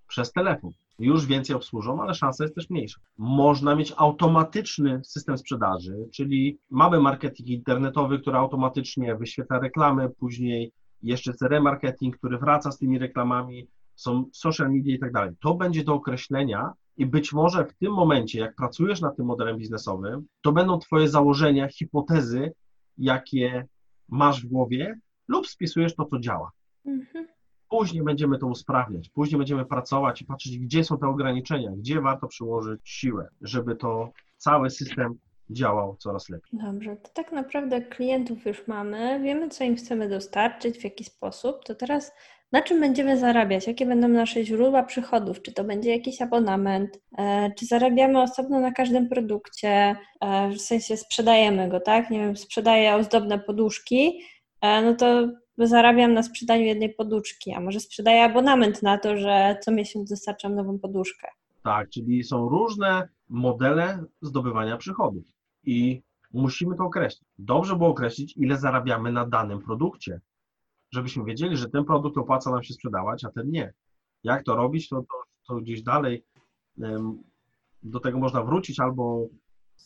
przez telefon. Już więcej obsłużą, ale szansa jest też mniejsza. Można mieć automatyczny system sprzedaży, czyli mamy marketing internetowy, który automatycznie wyświetla reklamy, później jeszcze jest remarketing, który wraca z tymi reklamami, są social media i tak dalej. To będzie do określenia i być może w tym momencie, jak pracujesz nad tym modelem biznesowym, to będą Twoje założenia, hipotezy, jakie masz w głowie, lub spisujesz to, co działa. Mhm. Później będziemy to usprawniać, później będziemy pracować i patrzeć, gdzie są te ograniczenia, gdzie warto przyłożyć siłę, żeby to cały system działał coraz lepiej. Dobrze, to tak naprawdę klientów już mamy, wiemy, co im chcemy dostarczyć, w jaki sposób, to teraz na czym będziemy zarabiać? Jakie będą nasze źródła przychodów? Czy to będzie jakiś abonament? E, czy zarabiamy osobno na każdym produkcie? E, w sensie sprzedajemy go, tak? Nie wiem, sprzedaję ozdobne poduszki, e, no to zarabiam na sprzedaniu jednej poduszki, a może sprzedaję abonament na to, że co miesiąc dostarczam nową poduszkę. Tak, czyli są różne modele zdobywania przychodów i musimy to określić. Dobrze było określić, ile zarabiamy na danym produkcie, żebyśmy wiedzieli, że ten produkt opłaca nam się sprzedawać, a ten nie. Jak to robić, to, to, to gdzieś dalej um, do tego można wrócić albo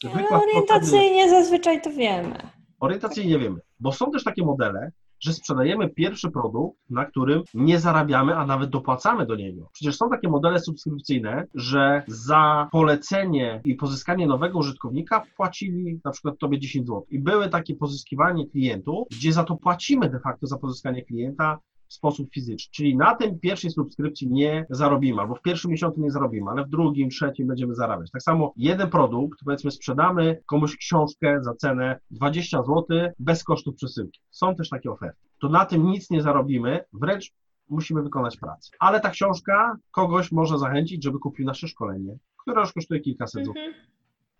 wykład Orientacyjnie zazwyczaj to wiemy. Orientacyjnie wiemy, bo są też takie modele, że sprzedajemy pierwszy produkt, na którym nie zarabiamy, a nawet dopłacamy do niego. Przecież są takie modele subskrypcyjne, że za polecenie i pozyskanie nowego użytkownika płacili na przykład tobie 10 zł. I były takie pozyskiwanie klientów, gdzie za to płacimy de facto za pozyskanie klienta sposób fizyczny. Czyli na tym pierwszej subskrypcji nie zarobimy, albo w pierwszym miesiącu nie zarobimy, ale w drugim, trzecim będziemy zarabiać. Tak samo jeden produkt, powiedzmy, sprzedamy komuś książkę za cenę 20 zł bez kosztów przesyłki. Są też takie oferty. To na tym nic nie zarobimy, wręcz musimy wykonać pracę. Ale ta książka kogoś może zachęcić, żeby kupił nasze szkolenie, które już kosztuje kilkaset złotych. Mhm.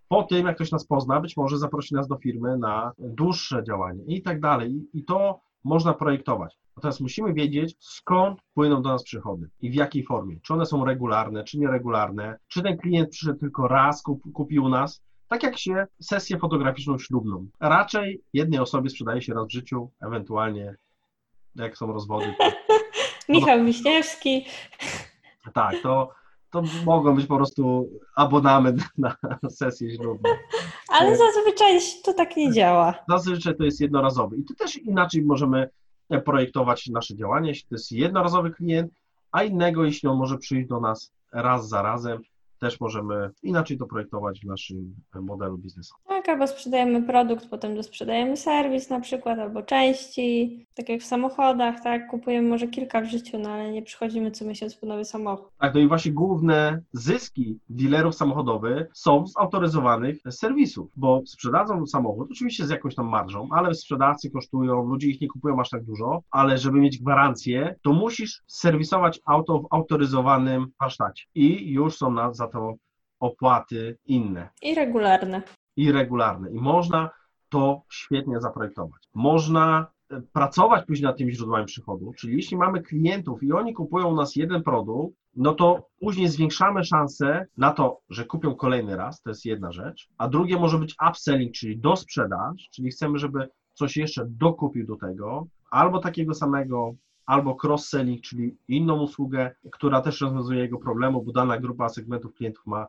Po tym, jak ktoś nas pozna, być może zaprosi nas do firmy na dłuższe działanie i tak dalej. I to można projektować. Natomiast musimy wiedzieć, skąd płyną do nas przychody i w jakiej formie. Czy one są regularne, czy nieregularne, czy ten klient przyszedł tylko raz, kup, kupił u nas. Tak jak się sesję fotograficzną ślubną. Raczej jednej osobie sprzedaje się raz w życiu, ewentualnie jak są rozwody, to [LAUGHS] Michał Wiśniewski. [LAUGHS] tak, to, to mogą być po prostu abonament na sesję ślubną. [LAUGHS] Ale zazwyczaj to tak nie działa. Zazwyczaj to jest jednorazowy i tu też inaczej możemy projektować nasze działanie, jeśli to jest jednorazowy klient, a innego, jeśli on może przyjść do nas raz za razem, też możemy inaczej to projektować w naszym e, modelu biznesowym. Tak, albo sprzedajemy produkt, potem dosprzedajemy serwis na przykład, albo części, tak jak w samochodach, tak, kupujemy może kilka w życiu, no ale nie przychodzimy co miesiąc po nowy samochód. Tak, no i właśnie główne zyski dealerów samochodowych są z autoryzowanych serwisów, bo sprzedadzą samochód, oczywiście z jakąś tam marżą, ale sprzedawcy kosztują, ludzie ich nie kupują aż tak dużo, ale żeby mieć gwarancję, to musisz serwisować auto w autoryzowanym warsztacie i już są na, za to opłaty inne I regularne. I regularne. I można to świetnie zaprojektować. Można e, pracować później nad tymi źródłami przychodu, czyli jeśli mamy klientów i oni kupują u nas jeden produkt, no to później zwiększamy szanse na to, że kupią kolejny raz, to jest jedna rzecz, a drugie może być upselling, czyli dosprzedaż, czyli chcemy, żeby coś jeszcze dokupił do tego, albo takiego samego, albo cross-selling, czyli inną usługę, która też rozwiązuje jego problemu, bo dana grupa segmentów klientów ma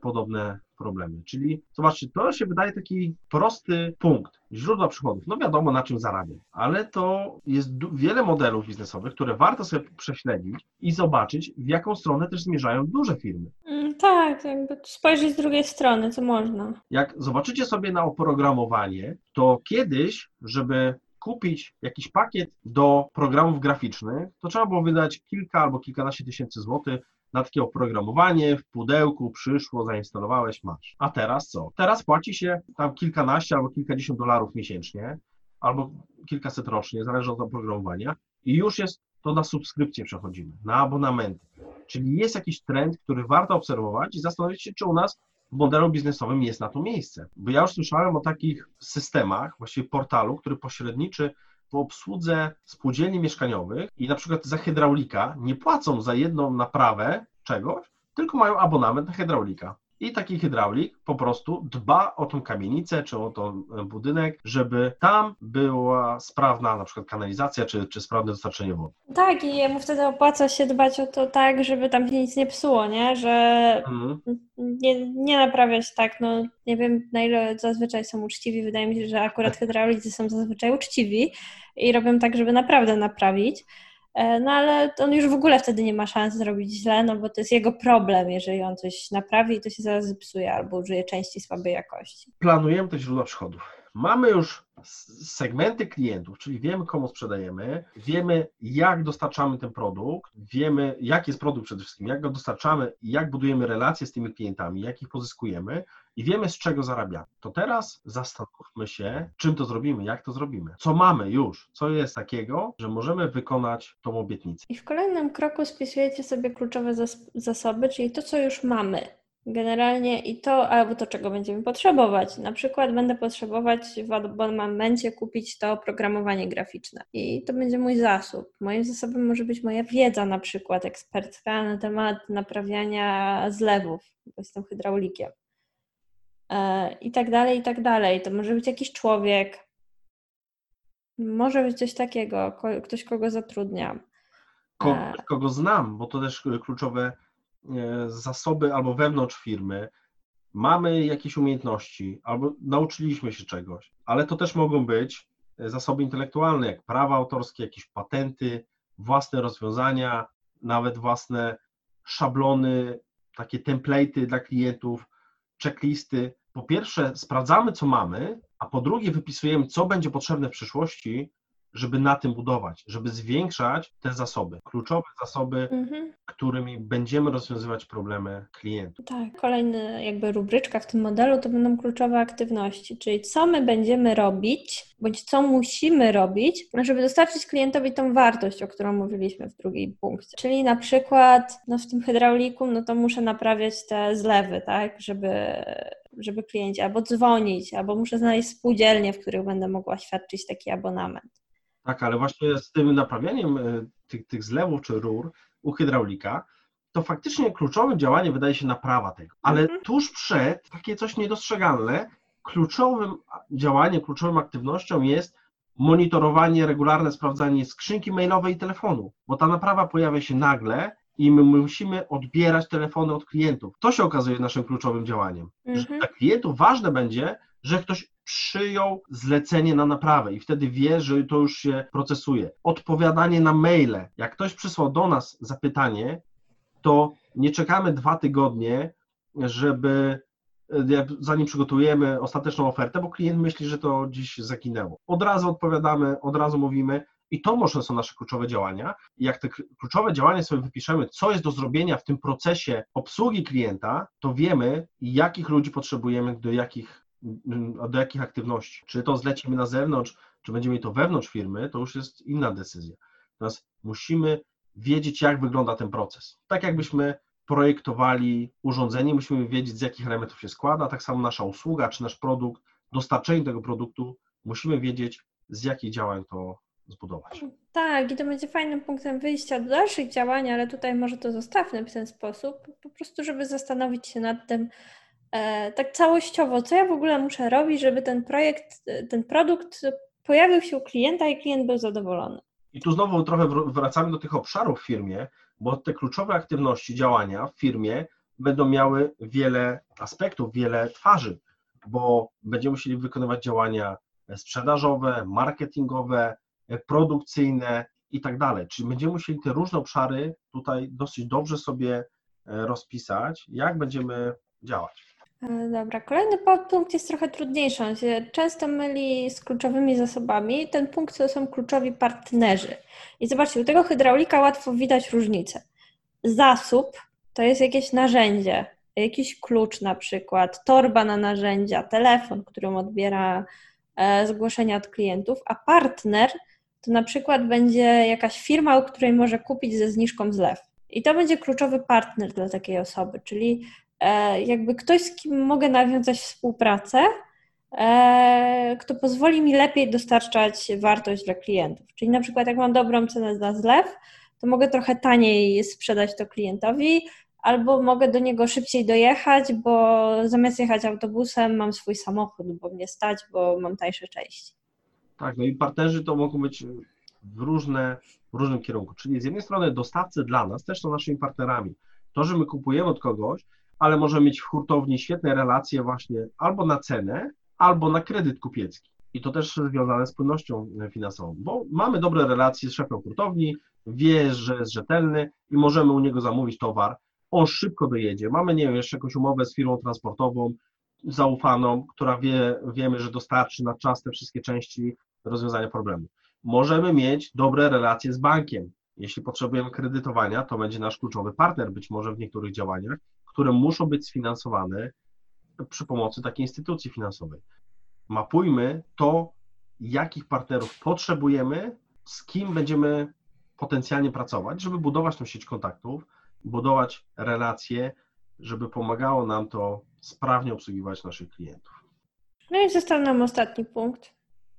podobne problemy. Czyli zobaczcie, to się wydaje taki prosty punkt, źródła przychodów. No wiadomo, na czym zarabiam, ale to jest wiele modelów biznesowych, które warto sobie prześledzić i zobaczyć, w jaką stronę też zmierzają duże firmy. Mm, Tak, jakby spojrzeć z drugiej strony, co można. Jak zobaczycie sobie na oprogramowanie, to kiedyś, żeby kupić jakiś pakiet do programów graficznych, to trzeba było wydać kilka albo kilkanaście tysięcy złotych na takie oprogramowanie, w pudełku przyszło, zainstalowałeś, masz. A teraz co? Teraz płaci się tam kilkanaście albo kilkadziesiąt dolarów miesięcznie, albo kilkaset rocznie, zależy od oprogramowania i już jest to na subskrypcję przechodzimy, na abonamenty. Czyli jest jakiś trend, który warto obserwować i zastanowić się, czy u nas w modelu biznesowym jest na to miejsce. Bo ja już słyszałem o takich systemach, właściwie portalu, który pośredniczy w obsłudze spółdzielni mieszkaniowych i na przykład za hydraulika nie płacą za jedną naprawę czegoś, tylko mają abonament na hydraulika. I taki hydraulik po prostu dba o tą kamienicę czy o ten budynek, żeby tam była sprawna na przykład kanalizacja czy, czy sprawne dostarczenie wody. Tak, i jemu wtedy opłaca się dbać o to tak, żeby tam się nic nie psuło, nie? Że Mhm. nie, nie naprawiać tak, no nie wiem na ile zazwyczaj są uczciwi, wydaje mi się, że akurat hydraulicy są zazwyczaj uczciwi i robią tak, żeby naprawdę naprawić, no ale on już w ogóle wtedy nie ma szans zrobić źle, no bo to jest jego problem, jeżeli on coś naprawi to się zaraz zepsuje albo użyje części słabej jakości. planujemy te źródła przychodów. Mamy już segmenty klientów, czyli wiemy, komu sprzedajemy, wiemy, jak dostarczamy ten produkt, wiemy, jaki jest produkt przede wszystkim, jak go dostarczamy, jak budujemy relacje z tymi klientami, jak ich pozyskujemy i wiemy, z czego zarabiamy. To teraz zastanówmy się, czym to zrobimy, jak to zrobimy. Co mamy już, co jest takiego, że możemy wykonać tą obietnicę. I w kolejnym kroku spisujecie sobie kluczowe zas- zasoby, czyli to, co już mamy. Generalnie i to, albo to, czego będziemy potrzebować. Na przykład będę potrzebować w abonamencie kupić to oprogramowanie graficzne. I to będzie mój zasób. Moim zasobem może być moja wiedza, na przykład ekspercka na temat naprawiania zlewów, bo jestem hydraulikiem. E, I tak dalej, i tak dalej. To może być jakiś człowiek. Może być coś takiego, ktoś, kogo zatrudniam. E. kogo znam, bo to też kluczowe e, zasoby albo wewnątrz firmy. Mamy jakieś umiejętności, albo nauczyliśmy się czegoś, ale to też mogą być zasoby intelektualne, jak prawa autorskie, jakieś patenty, własne rozwiązania, nawet własne szablony, takie template'y dla klientów, checklisty. Po pierwsze, sprawdzamy, co mamy, a po drugie, wypisujemy, co będzie potrzebne w przyszłości, żeby na tym budować, żeby zwiększać te zasoby, kluczowe zasoby, Mhm. którymi będziemy rozwiązywać problemy klientów. Tak, kolejny jakby rubryczka w tym modelu to będą kluczowe aktywności, czyli co my będziemy robić, bądź co musimy robić, żeby dostarczyć klientowi tą wartość, o którą mówiliśmy w drugiej punkcie. Czyli na przykład no w tym hydrauliku, no to muszę naprawiać te zlewy, tak, żeby, żeby klienci albo dzwonić, albo muszę znaleźć spółdzielnie, w których będę mogła świadczyć taki abonament. Tak, ale właśnie z tym naprawianiem e, tych, tych zlewów czy rur u hydraulika, to faktycznie kluczowym działaniem wydaje się naprawa tego. Ale Mhm. tuż przed, takie coś niedostrzegalne, kluczowym działaniem, kluczową aktywnością jest monitorowanie, regularne sprawdzanie skrzynki mailowej i telefonu, bo ta naprawa pojawia się nagle i my musimy odbierać telefony od klientów. To się okazuje naszym kluczowym działaniem. Że Mhm. dla klientów ważne będzie, że ktoś przyjął zlecenie na naprawę i wtedy wie, że to już się procesuje. Odpowiadanie na maile. Jak ktoś przysłał do nas zapytanie, to nie czekamy dwa tygodnie, żeby e, zanim przygotujemy ostateczną ofertę, bo klient myśli, że to dziś zaginęło. Od razu odpowiadamy, od razu mówimy i to może są nasze kluczowe działania. Jak te kl- kluczowe działania sobie wypiszemy, co jest do zrobienia w tym procesie obsługi klienta, to wiemy, jakich ludzi potrzebujemy do jakich, mm, do jakich aktywności. Czy to zlecimy na zewnątrz, czy będziemy mieli to wewnątrz firmy, to już jest inna decyzja. Natomiast musimy wiedzieć, jak wygląda ten proces. Tak jakbyśmy projektowali urządzenie, musimy wiedzieć, z jakich elementów się składa, tak samo nasza usługa czy nasz produkt, dostarczenie tego produktu, musimy wiedzieć, z jakich działań to zbudować. Tak, i to będzie fajnym punktem wyjścia do dalszych działań, ale tutaj może to zostawmy w ten sposób, po prostu, żeby zastanowić się nad tym e, tak całościowo, co ja w ogóle muszę robić, żeby ten projekt, e, ten produkt pojawił się u klienta i klient był zadowolony. I tu znowu trochę wr- wracamy do tych obszarów w firmie, bo te kluczowe aktywności, działania w firmie będą miały wiele aspektów, wiele twarzy, bo będziemy musieli wykonywać działania sprzedażowe, marketingowe, produkcyjne i tak dalej. Czyli będziemy musieli te różne obszary tutaj dosyć dobrze sobie e, rozpisać, jak będziemy działać. E, Dobra, kolejny podpunkt jest trochę trudniejszy. On się często myli z kluczowymi zasobami. Ten punkt to są kluczowi partnerzy. I zobaczcie, u tego hydraulika łatwo widać różnicę. Zasób to jest jakieś narzędzie, jakiś klucz na przykład, torba na narzędzia, telefon, którym odbiera e, zgłoszenia od klientów, a partner to na przykład będzie jakaś firma, u której może kupić ze zniżką zlew. I to będzie kluczowy partner dla takiej osoby, czyli e, jakby ktoś, z kim mogę nawiązać współpracę, e, kto pozwoli mi lepiej dostarczać wartość dla klientów. Czyli na przykład jak mam dobrą cenę za zlew, to mogę trochę taniej sprzedać to klientowi, albo mogę do niego szybciej dojechać, bo zamiast jechać autobusem mam swój samochód, bo mnie stać, bo mam tańsze części. Tak, no i partnerzy to mogą być w, różne, w różnym kierunku. Czyli z jednej strony dostawcy dla nas też są naszymi partnerami. To, że my kupujemy od kogoś, ale możemy mieć w hurtowni świetne relacje właśnie albo na cenę, albo na kredyt kupiecki. I to też związane z płynnością finansową, bo mamy dobre relacje z szefem hurtowni, wie, że jest rzetelny i możemy u niego zamówić towar, on szybko dojedzie. Mamy, nie wiem, jeszcze jakąś umowę z firmą transportową zaufaną, która wie, wiemy, że dostarczy na czas te wszystkie części rozwiązania problemu. Możemy mieć dobre relacje z bankiem. Jeśli potrzebujemy kredytowania, to będzie nasz kluczowy partner, być może w niektórych działaniach, które muszą być sfinansowane przy pomocy takiej instytucji finansowej. Mapujmy to, jakich partnerów potrzebujemy, z kim będziemy potencjalnie pracować, żeby budować tą sieć kontaktów, budować relacje, żeby pomagało nam to sprawnie obsługiwać naszych klientów. No i został nam ostatni punkt.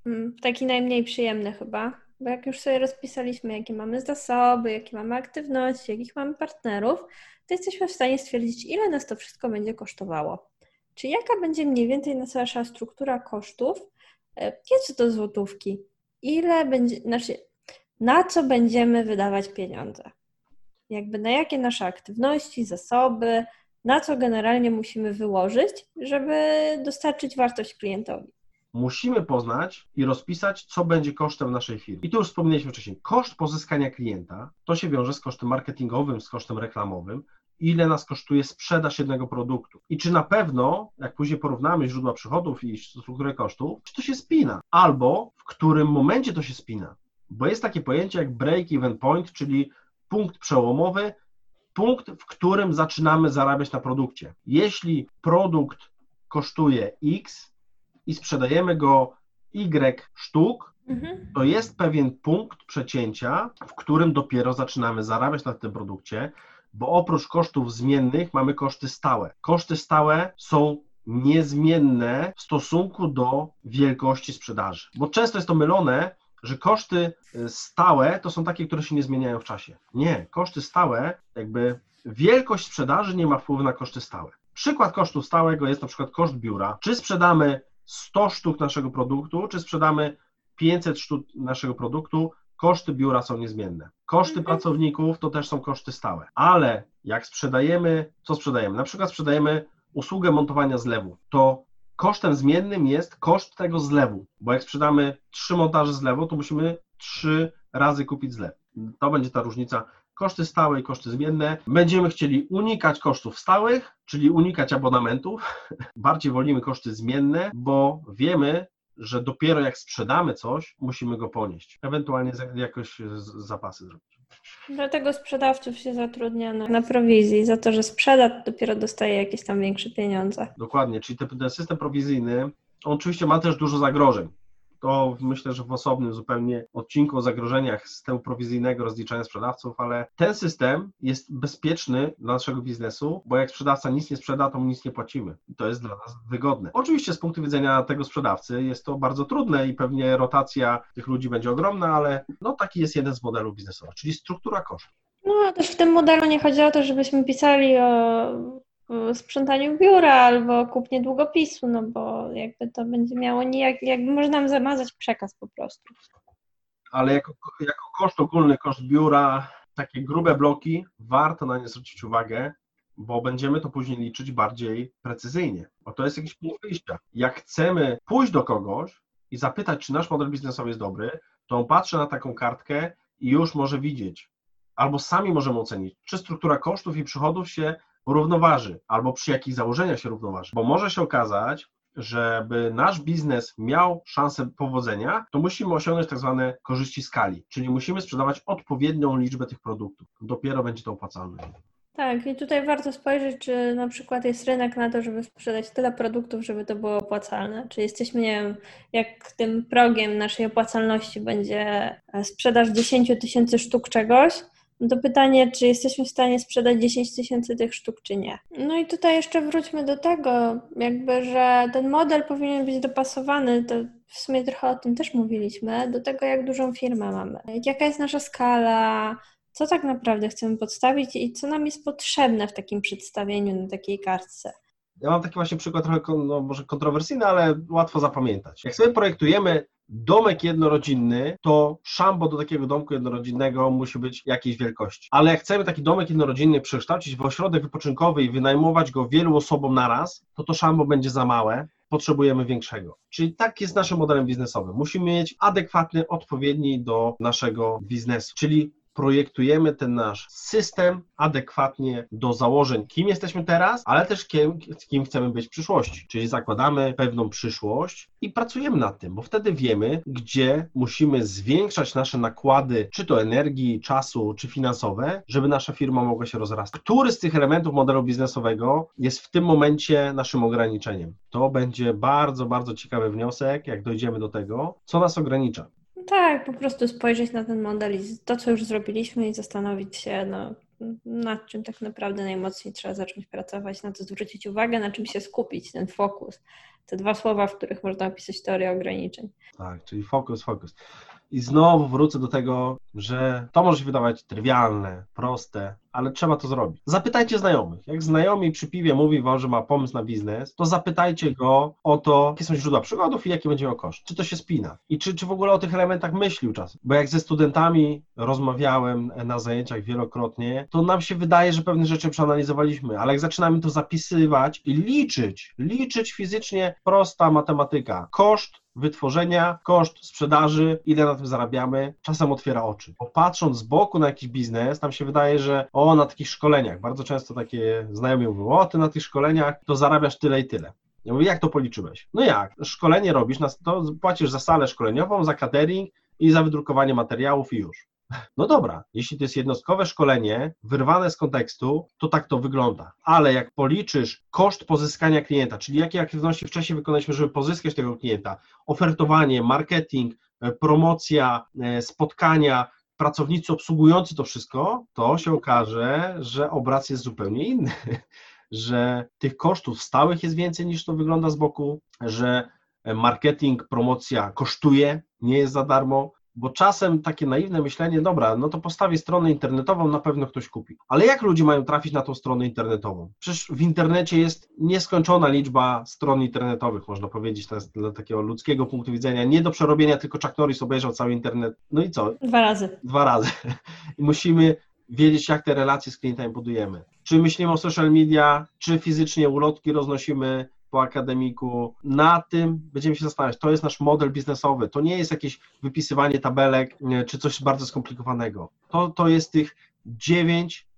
Mm, Taki najmniej przyjemny chyba, bo jak już sobie rozpisaliśmy, jakie mamy zasoby, jakie mamy aktywności, jakich mamy partnerów, to jesteśmy w stanie stwierdzić, ile nas to wszystko będzie kosztowało. Czy jaka będzie mniej więcej nasza struktura kosztów, nie do złotówki, ile będzie, znaczy na co będziemy wydawać pieniądze. Jakby na jakie nasze aktywności, zasoby, na co generalnie musimy wyłożyć, żeby dostarczyć wartość klientowi. Musimy poznać i rozpisać, co będzie kosztem naszej firmy. I tu już wspomnieliśmy wcześniej, koszt pozyskania klienta to się wiąże z kosztem marketingowym, z kosztem reklamowym ile nas kosztuje sprzedaż jednego produktu. I czy na pewno, jak później porównamy źródła przychodów i strukturę kosztów, czy to się spina, albo w którym momencie to się spina. Bo jest takie pojęcie jak break-even point, czyli punkt przełomowy, punkt, w którym zaczynamy zarabiać na produkcie. Jeśli produkt kosztuje X i sprzedajemy go Y sztuk, mhm. to jest pewien punkt przecięcia, w którym dopiero zaczynamy zarabiać na tym produkcie, bo oprócz kosztów zmiennych mamy koszty stałe. Koszty stałe są niezmienne w stosunku do wielkości sprzedaży, bo często jest to mylone, że koszty y, stałe to są takie, które się nie zmieniają w czasie. Nie, koszty stałe, jakby wielkość sprzedaży nie ma wpływu na koszty stałe. Przykład kosztu stałego jest na przykład koszt biura. Czy sprzedamy 100 sztuk naszego produktu, czy sprzedamy 500 sztuk naszego produktu, koszty biura są niezmienne. Koszty mhm. pracowników to też są koszty stałe. Ale jak sprzedajemy, co sprzedajemy? Na przykład sprzedajemy usługę montowania zlewu, to kosztem zmiennym jest koszt tego zlewu, bo jak sprzedamy trzy montaże zlewu, to musimy trzy razy kupić zlew. To będzie ta różnica koszty stałe i koszty zmienne. Będziemy chcieli unikać kosztów stałych, czyli unikać abonamentów. [LAUGHS] Bardziej wolimy koszty zmienne, bo wiemy, że dopiero jak sprzedamy coś, musimy go ponieść. Ewentualnie jakoś zapasy zrobić. Dlatego sprzedawców się zatrudnia na, na prowizji. Za to, że sprzeda, dopiero dostaje jakieś tam większe pieniądze. Dokładnie, czyli ten system prowizyjny, on oczywiście ma też dużo zagrożeń to myślę, że w osobnym zupełnie odcinku o zagrożeniach systemu prowizyjnego rozliczania sprzedawców, ale ten system jest bezpieczny dla naszego biznesu, bo jak sprzedawca nic nie sprzeda, to mu nic nie płacimy. I to jest dla nas wygodne. Oczywiście z punktu widzenia tego sprzedawcy jest to bardzo trudne i pewnie rotacja tych ludzi będzie ogromna, ale no taki jest jeden z modelów biznesowych, czyli struktura kosztów. No, a też w tym modelu nie chodzi o to, żebyśmy pisali o sprzątaniu biura albo kupnie długopisu, no bo jakby to będzie miało nijak, jakby można nam zamazać przekaz po prostu. Ale jako, jako koszt ogólny, koszt biura, takie grube bloki, warto na nie zwrócić uwagę, bo będziemy to później liczyć bardziej precyzyjnie, bo to jest jakiś punkt wyjścia. Jak chcemy pójść do kogoś i zapytać, czy nasz model biznesowy jest dobry, to on patrzy na taką kartkę i już może widzieć, albo sami możemy ocenić, czy struktura kosztów i przychodów się równoważy, albo przy jakich założeniach się równoważy. Bo może się okazać, żeby nasz biznes miał szansę powodzenia, to musimy osiągnąć tak zwane korzyści skali, czyli musimy sprzedawać odpowiednią liczbę tych produktów. Dopiero będzie to opłacalne. Tak, i tutaj warto spojrzeć, czy na przykład jest rynek na to, żeby sprzedać tyle produktów, żeby to było opłacalne. Czy jesteśmy, nie wiem, jak tym progiem naszej opłacalności będzie sprzedaż 10 tysięcy sztuk czegoś, to pytanie, czy jesteśmy w stanie sprzedać 10 tysięcy tych sztuk, czy nie. No i tutaj jeszcze wróćmy do tego, jakby, że ten model powinien być dopasowany, to w sumie trochę o tym też mówiliśmy, do tego, jak dużą firmę mamy. Jaka jest nasza skala, co tak naprawdę chcemy podstawić i co nam jest potrzebne w takim przedstawieniu na takiej kartce. Ja mam taki właśnie przykład trochę no, może kontrowersyjny, ale łatwo zapamiętać. Jak sobie projektujemy domek jednorodzinny, to szambo do takiego domku jednorodzinnego musi być jakiejś wielkości. Ale jak chcemy taki domek jednorodzinny przekształcić w ośrodek wypoczynkowy i wynajmować go wielu osobom naraz, to to szambo będzie za małe, potrzebujemy większego. Czyli tak jest naszym modelem biznesowym. Musimy mieć adekwatny, odpowiedni do naszego biznesu. Czyli projektujemy ten nasz system adekwatnie do założeń, kim jesteśmy teraz, ale też kim, kim chcemy być w przyszłości. Czyli zakładamy pewną przyszłość i pracujemy nad tym, bo wtedy wiemy, gdzie musimy zwiększać nasze nakłady, czy to energii, czasu, czy finansowe, żeby nasza firma mogła się rozrastać. Który z tych elementów modelu biznesowego jest w tym momencie naszym ograniczeniem? To będzie bardzo, bardzo ciekawy wniosek, jak dojdziemy do tego, co nas ogranicza. Tak, po prostu spojrzeć na ten model i to, co już zrobiliśmy i zastanowić się, no, nad czym tak naprawdę najmocniej trzeba zacząć pracować, na co zwrócić uwagę, na czym się skupić, ten fokus. Te dwa słowa, w których można opisać teorię ograniczeń. Tak, czyli fokus, fokus. I znowu wrócę do tego, że to może się wydawać trywialne, proste, ale trzeba to zrobić. Zapytajcie znajomych. Jak znajomi przy piwie mówi wam, że ma pomysł na biznes, to zapytajcie go o to, jakie są źródła przychodów i jaki będzie miał koszt. Czy to się spina? I czy, czy w ogóle o tych elementach myślił czasem? Bo jak ze studentami rozmawiałem na zajęciach wielokrotnie, to nam się wydaje, że pewne rzeczy przeanalizowaliśmy, ale jak zaczynamy to zapisywać i liczyć, liczyć fizycznie, prosta matematyka. Koszt wytworzenia, koszt sprzedaży, ile na tym zarabiamy, czasem otwiera oczy. Bo patrząc z boku na jakiś biznes, tam się wydaje, że o, na takich szkoleniach, bardzo często takie znajomi mówią, o, ty na tych szkoleniach to zarabiasz tyle i tyle. Ja mówię, jak to policzyłeś? No jak? Szkolenie robisz, to płacisz za salę szkoleniową, za catering i za wydrukowanie materiałów i już. No dobra, jeśli to jest jednostkowe szkolenie, wyrwane z kontekstu, to tak to wygląda. Ale jak policzysz koszt pozyskania klienta, czyli jakie aktywności wcześniej wykonaliśmy, żeby pozyskać tego klienta, ofertowanie, marketing, e, promocja, e, spotkania, pracownicy obsługujący to wszystko, to się okaże, że obraz jest zupełnie inny. [LAUGHS] Że tych kosztów stałych jest więcej niż to wygląda z boku, że marketing, promocja kosztuje, nie jest za darmo, bo czasem takie naiwne myślenie, dobra, no to postawię stronę internetową, na pewno ktoś kupi. Ale jak ludzie mają trafić na tą stronę internetową? Przecież w internecie jest nieskończona liczba stron internetowych, można powiedzieć, to jest dla takiego ludzkiego punktu widzenia, nie do przerobienia, tylko Chuck Norris obejrzał cały internet. No i co? Dwa razy. Dwa razy. [LAUGHS] I musimy wiedzieć, jak te relacje z klientami budujemy. Czy myślimy o social media, czy fizycznie ulotki roznosimy, po akademiku. Na tym będziemy się zastanawiać. To jest nasz model biznesowy. To nie jest jakieś wypisywanie tabelek czy coś bardzo skomplikowanego. To, to jest tych dziewięć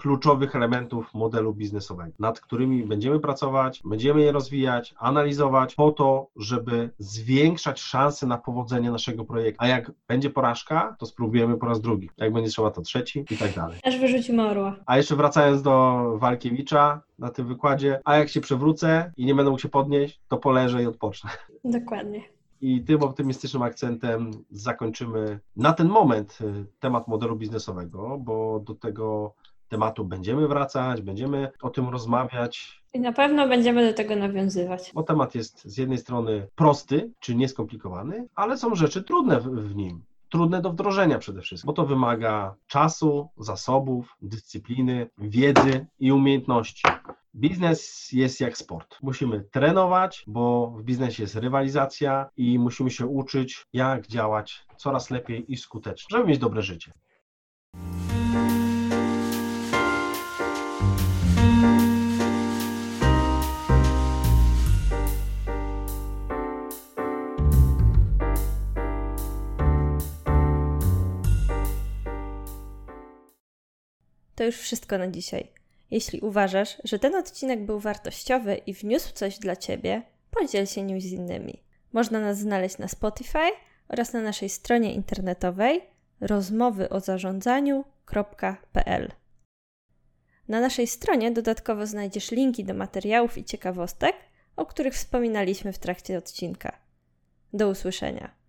kluczowych elementów modelu biznesowego, nad którymi będziemy pracować, będziemy je rozwijać, analizować po to, żeby zwiększać szanse na powodzenie naszego projektu. A jak będzie porażka, to spróbujemy po raz drugi. Jak będzie trzeba, to trzeci i tak dalej. Aż wyrzucimy orła. A jeszcze wracając do Walkiewicza na tym wykładzie, a jak się przewrócę i nie będę mógł się podnieść, to poleżę i odpocznę. Dokładnie. I tym optymistycznym akcentem zakończymy na ten moment y, temat modelu biznesowego, bo do tego tematu będziemy wracać, będziemy o tym rozmawiać. I na pewno będziemy do tego nawiązywać. Bo temat jest z jednej strony prosty, czy nieskomplikowany, ale są rzeczy trudne w, w nim trudne do wdrożenia przede wszystkim, bo to wymaga czasu, zasobów, dyscypliny, wiedzy i umiejętności. Biznes jest jak sport. Musimy trenować, bo w biznesie jest rywalizacja i musimy się uczyć, jak działać coraz lepiej i skutecznie, żeby mieć dobre życie. Już wszystko na dzisiaj. Jeśli uważasz, że ten odcinek był wartościowy i wniósł coś dla Ciebie, podziel się nim z innymi. Można nas znaleźć na Spotify oraz na naszej stronie internetowej rozmowyoZarządzaniu.pl. Na naszej stronie dodatkowo znajdziesz linki do materiałów i ciekawostek, o których wspominaliśmy w trakcie odcinka. Do usłyszenia.